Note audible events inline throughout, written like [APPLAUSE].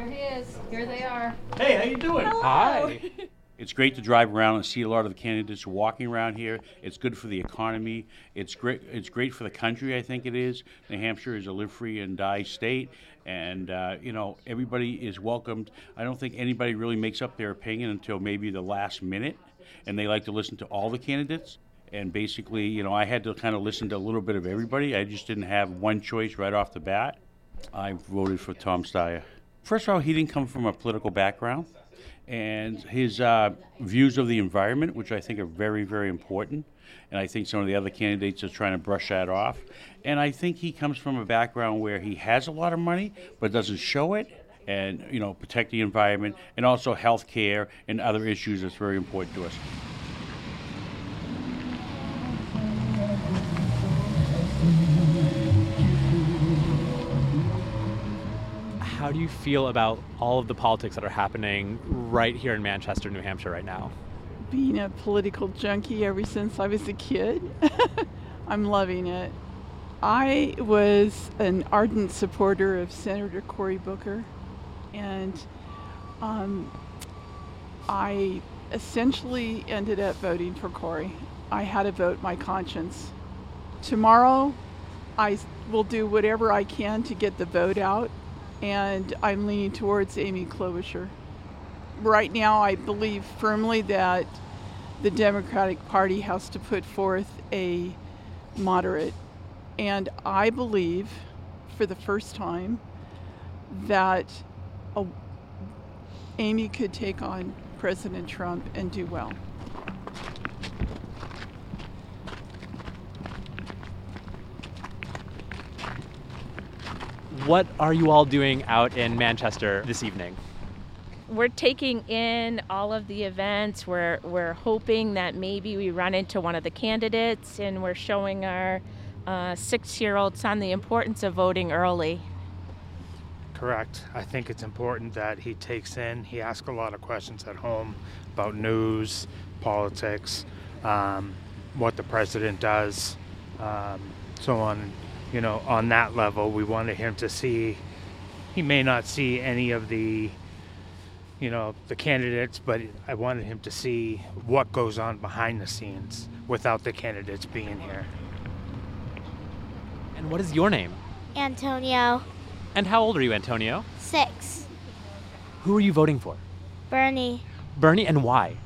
Here he is. Here they are. Hey, how you doing? Hi. [LAUGHS] It's great to drive around and see a lot of the candidates walking around here. It's good for the economy. It's great. It's great for the country. I think it is. New Hampshire is a live free and die state, and uh, you know everybody is welcomed. I don't think anybody really makes up their opinion until maybe the last minute, and they like to listen to all the candidates. And basically, you know, I had to kind of listen to a little bit of everybody. I just didn't have one choice right off the bat. I voted for Tom Steyer. First of all, he didn't come from a political background and his uh, views of the environment, which I think are very, very important. And I think some of the other candidates are trying to brush that off. And I think he comes from a background where he has a lot of money, but doesn't show it. And you know, protect the environment, and also health care and other issues that's very important to us. How do you feel about all of the politics that are happening right here in Manchester, New Hampshire, right now? Being a political junkie ever since I was a kid, [LAUGHS] I'm loving it. I was an ardent supporter of Senator Cory Booker, and um, I essentially ended up voting for Cory. I had to vote my conscience. Tomorrow, I will do whatever I can to get the vote out and I'm leaning towards Amy Klobuchar. Right now, I believe firmly that the Democratic Party has to put forth a moderate, and I believe for the first time that a, Amy could take on President Trump and do well. What are you all doing out in Manchester this evening? We're taking in all of the events. We're, we're hoping that maybe we run into one of the candidates and we're showing our uh, six year old son the importance of voting early. Correct. I think it's important that he takes in, he asks a lot of questions at home about news, politics, um, what the president does, um, so on. You know, on that level, we wanted him to see, he may not see any of the, you know, the candidates, but I wanted him to see what goes on behind the scenes without the candidates being here. And what is your name? Antonio, And how old are you, Antonio? six. Who are you voting for? Bernie, Bernie, and why?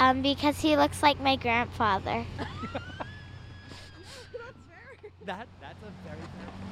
um, because he looks like my grandfather. [LAUGHS] That that's a very fair.